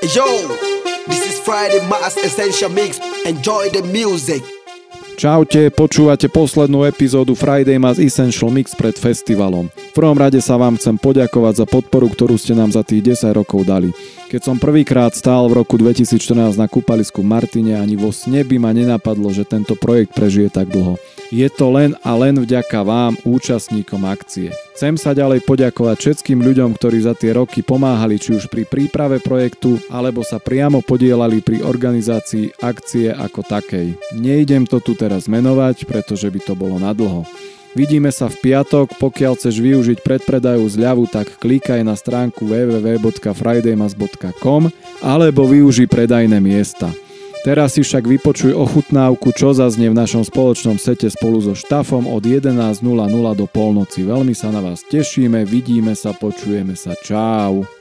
Yo, this is Friday Mass Essential Mix. Enjoy the music. Čaute, počúvate poslednú epizódu Friday Mass Essential Mix pred festivalom. V prvom rade sa vám chcem poďakovať za podporu, ktorú ste nám za tých 10 rokov dali. Keď som prvýkrát stál v roku 2014 na kúpalisku Martine, ani vo sne by ma nenapadlo, že tento projekt prežije tak dlho. Je to len a len vďaka vám, účastníkom akcie. Chcem sa ďalej poďakovať všetkým ľuďom, ktorí za tie roky pomáhali či už pri príprave projektu, alebo sa priamo podielali pri organizácii akcie ako takej. Nejdem to tu teraz menovať, pretože by to bolo nadlho. Vidíme sa v piatok, pokiaľ chceš využiť predpredajú zľavu, tak klikaj na stránku www.fridaymas.com alebo využij predajné miesta. Teraz si však vypočuj ochutnávku, čo zaznie v našom spoločnom sete spolu so štafom od 11.00 do polnoci. Veľmi sa na vás tešíme, vidíme sa, počujeme sa. Čau.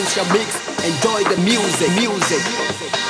Essential Mix. Enjoy the music, music.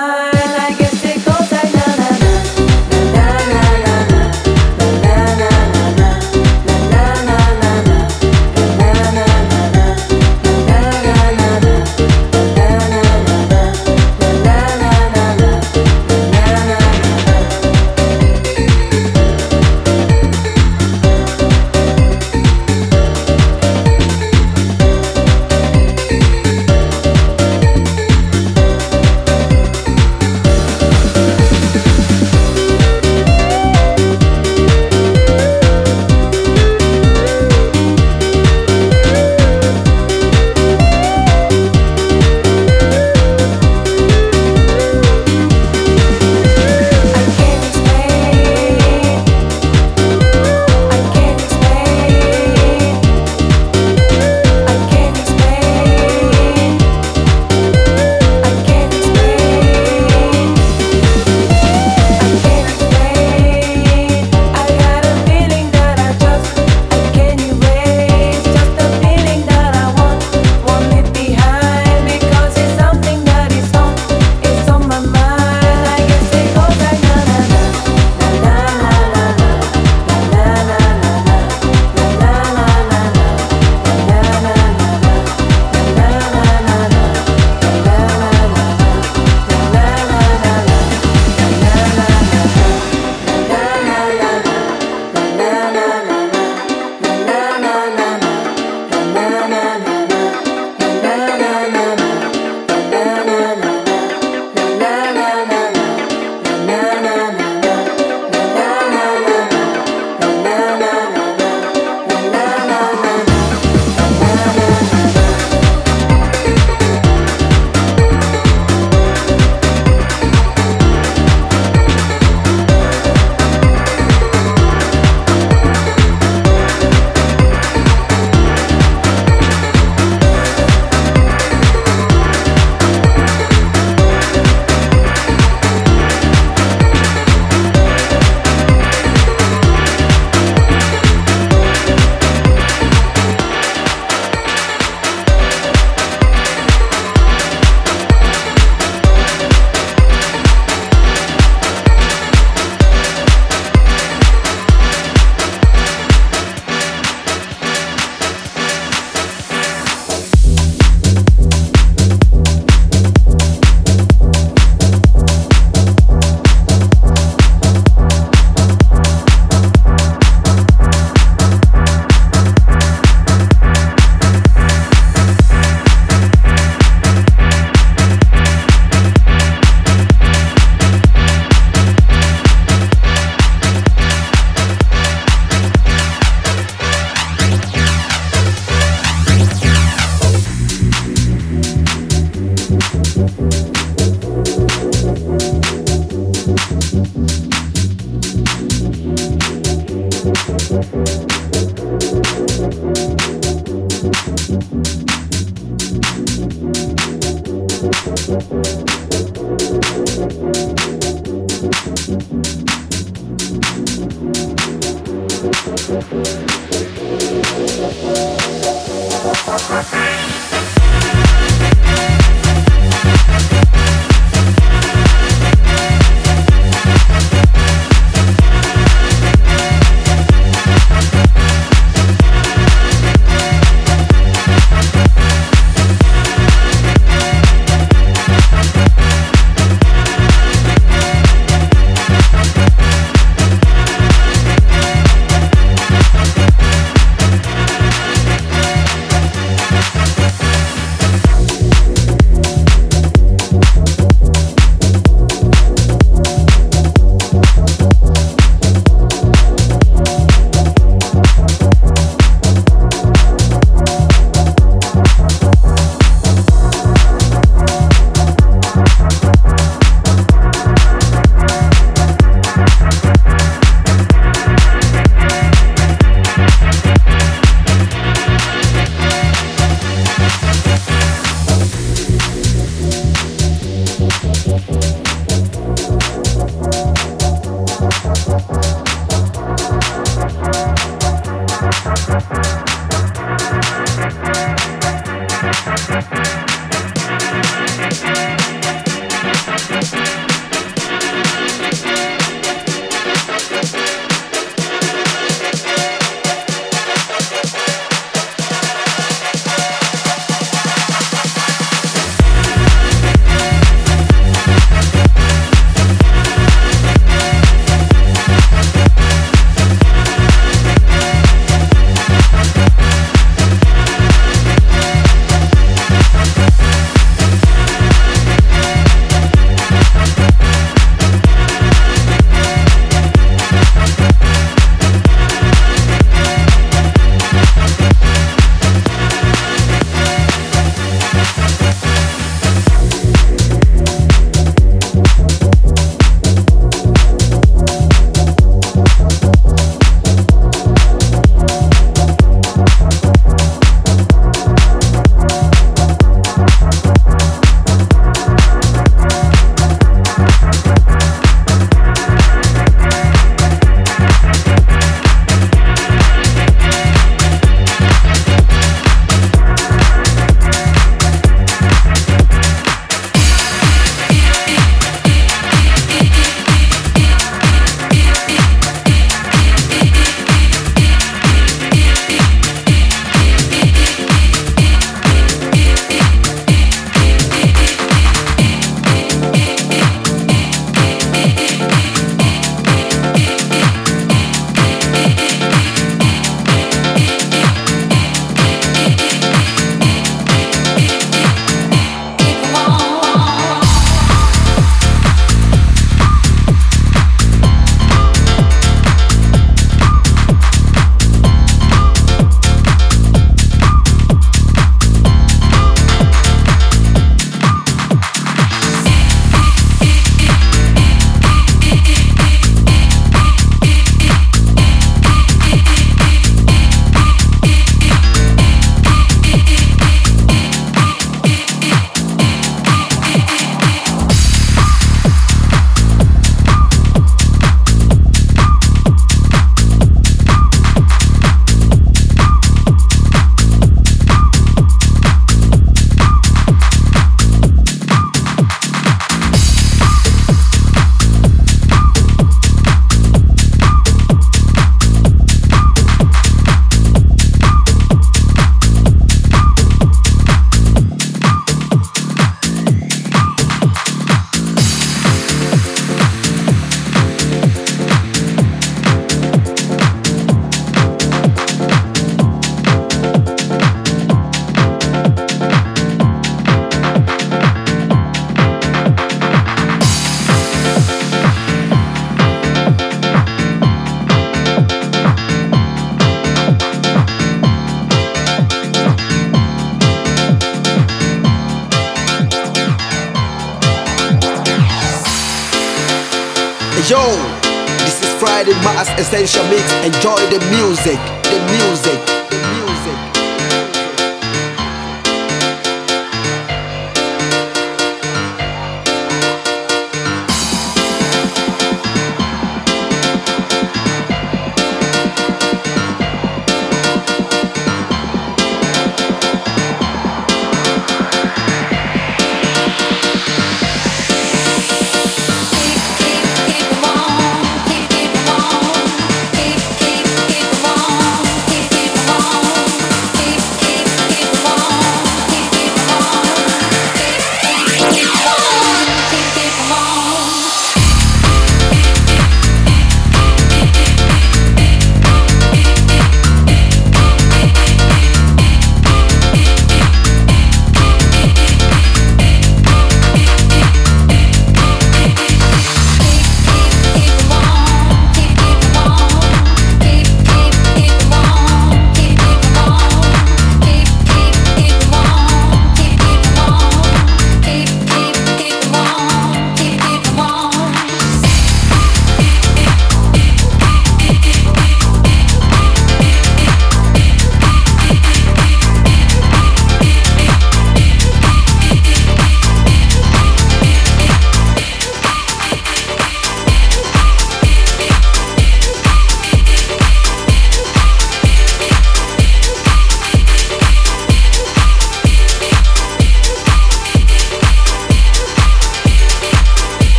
Essential Mix. Enjoy the music,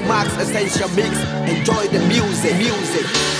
Max Essential Mix. Enjoy the music, music.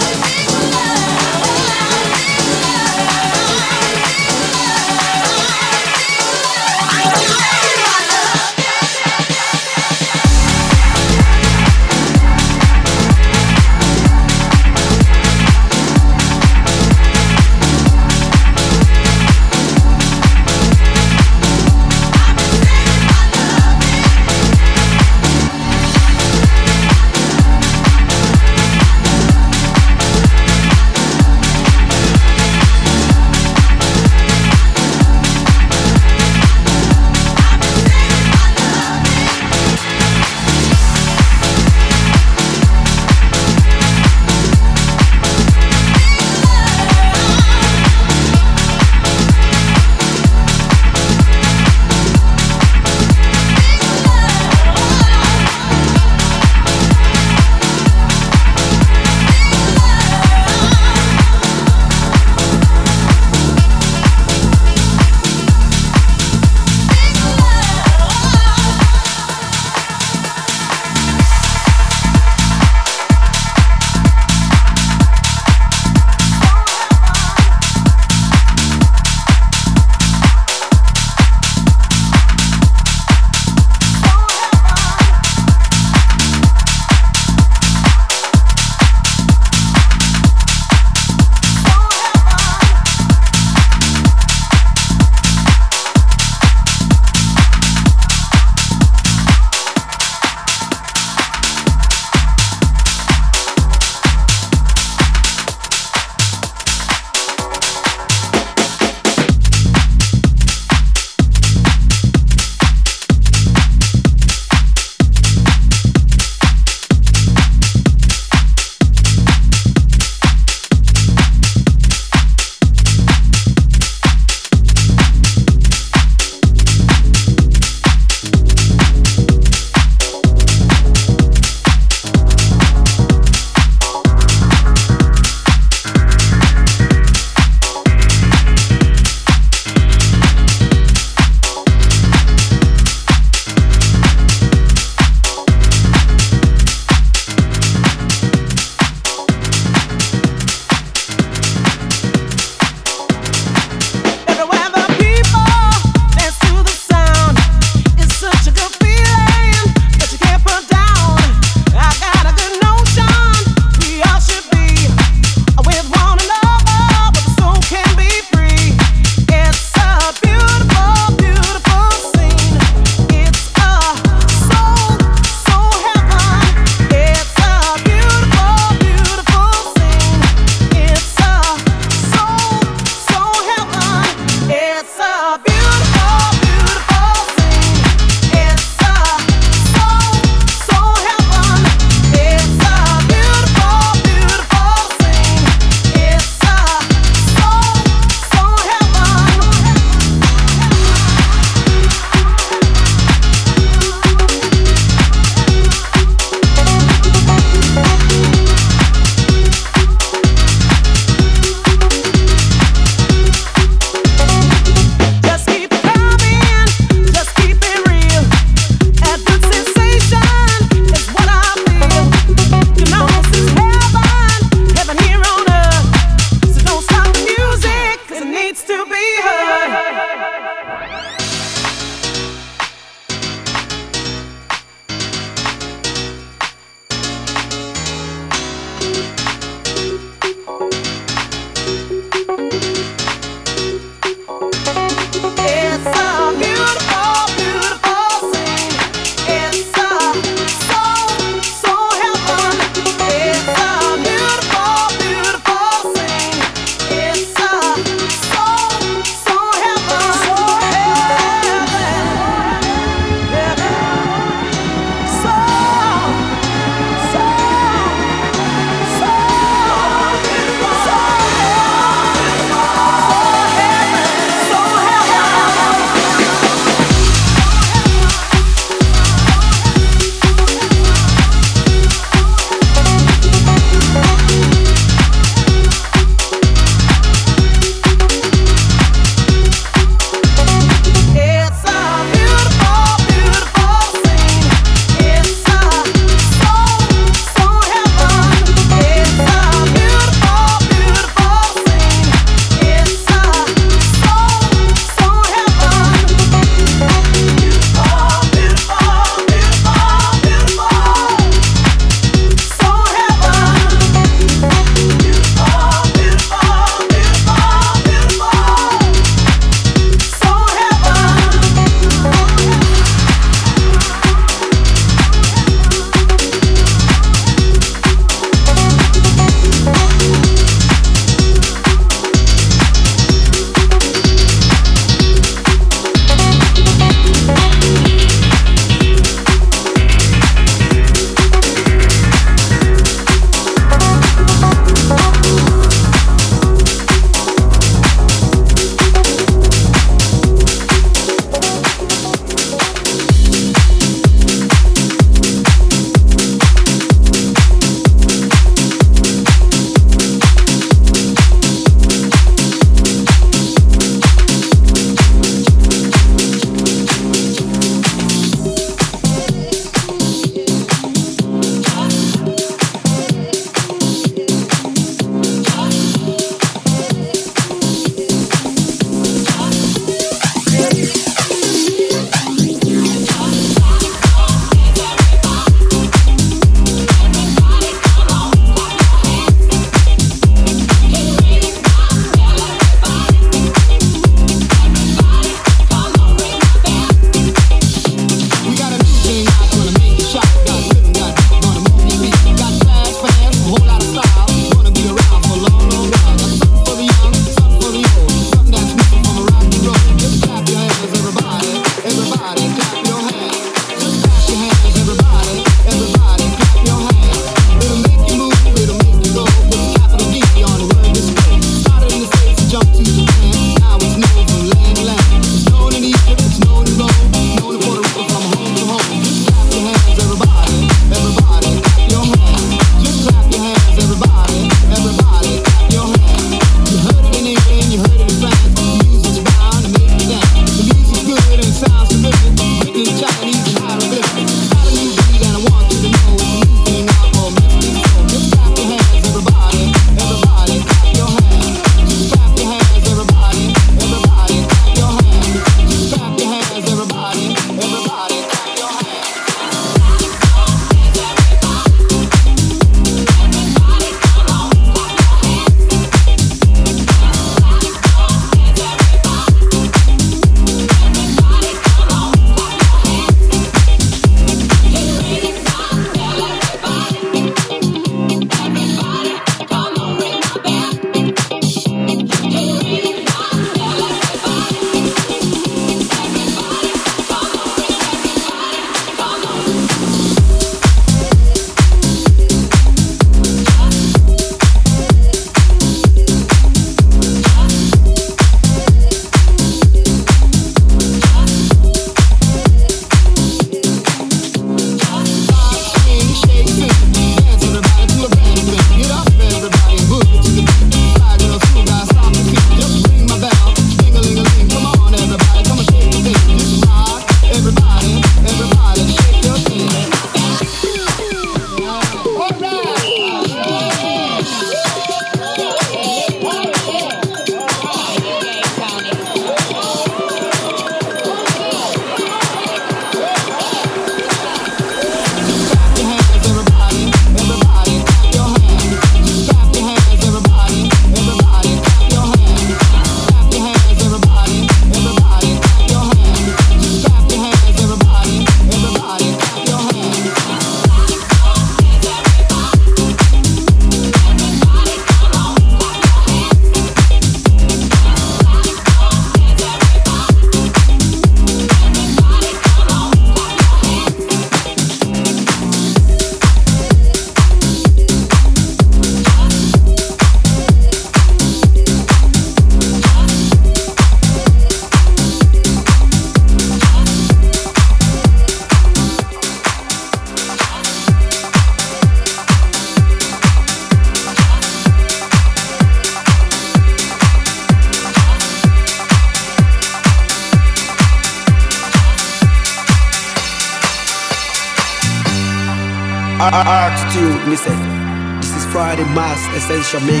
chamei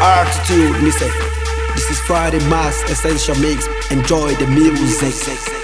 Attitude, me say. This is Friday Mass Essential Mix. Enjoy the music.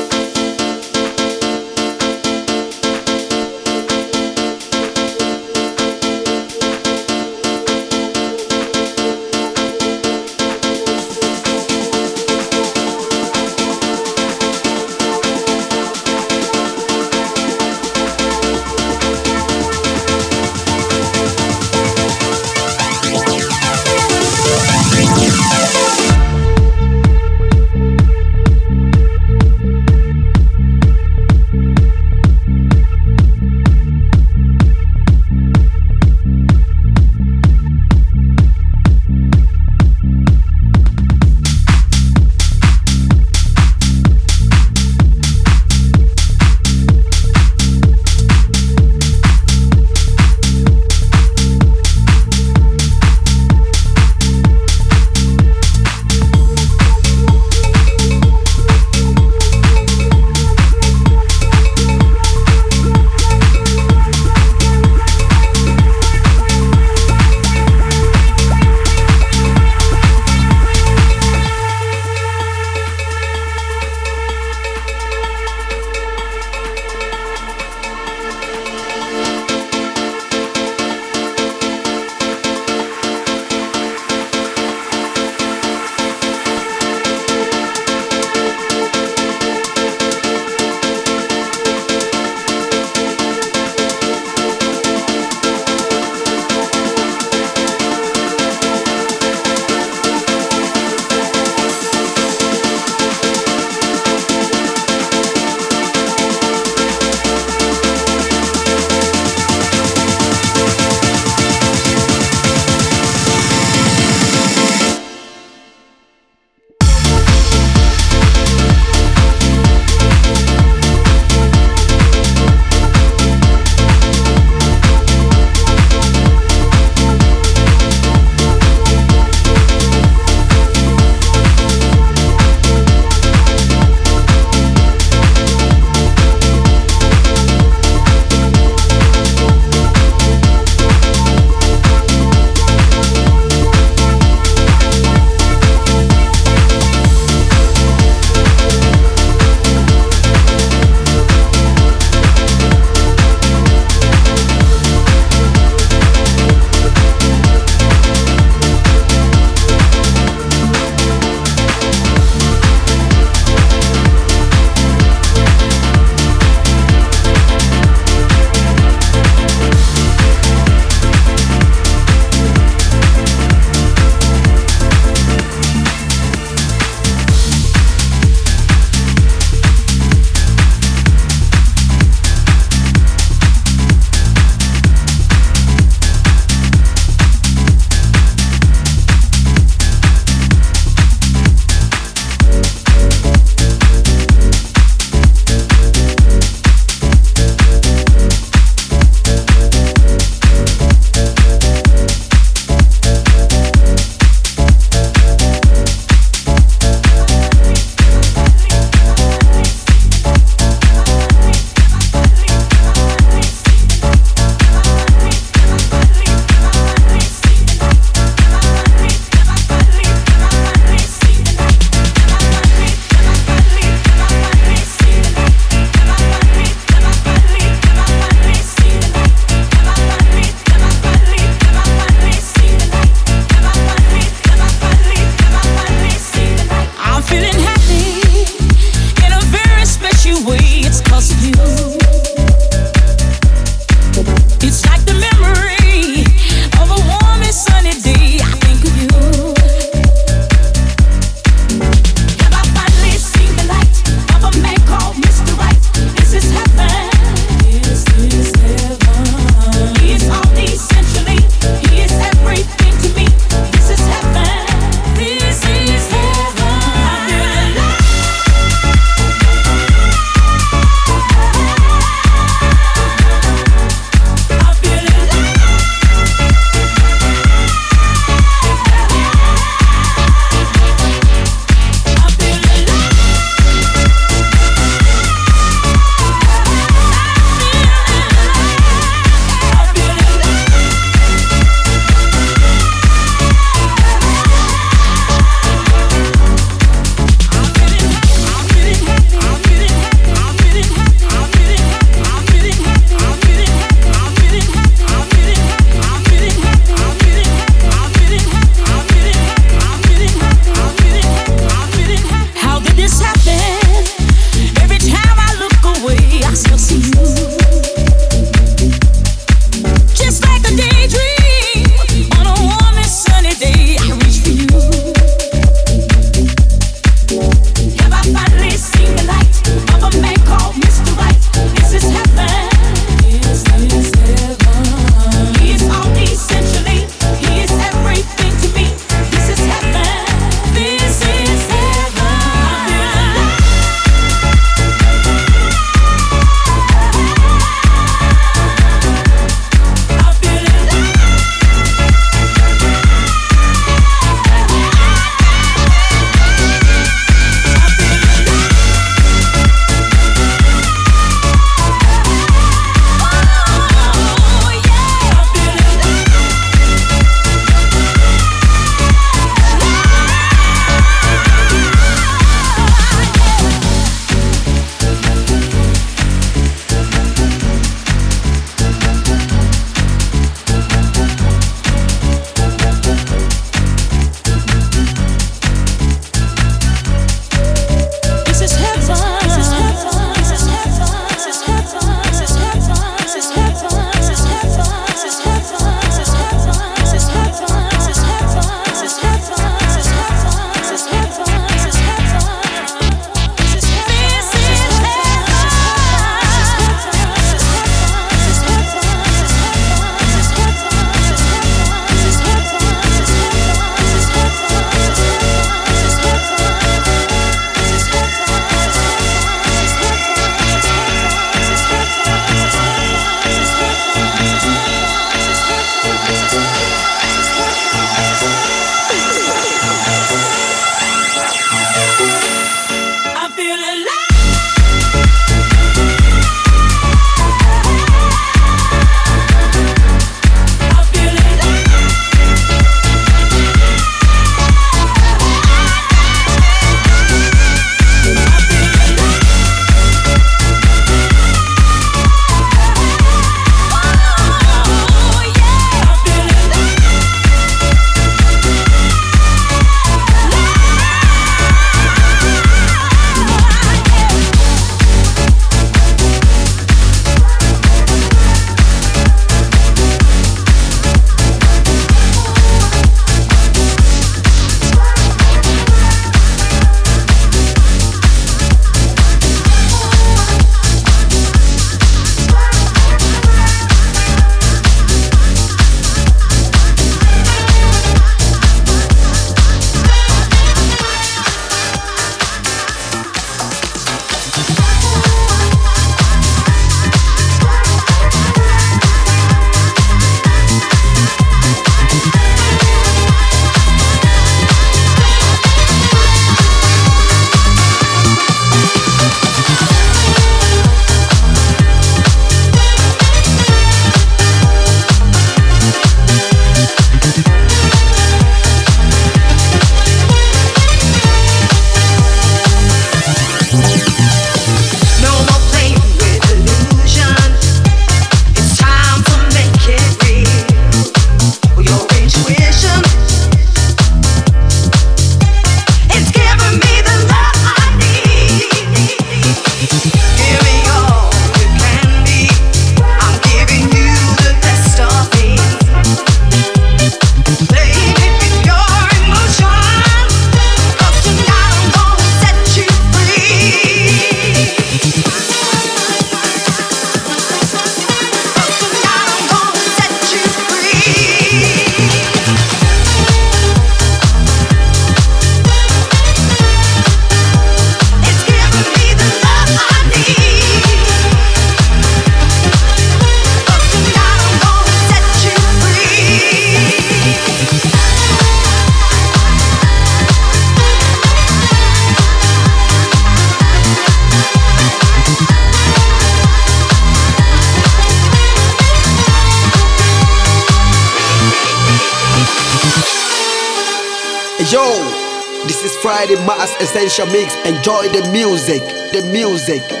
Essential Mix. Enjoy the music, the music.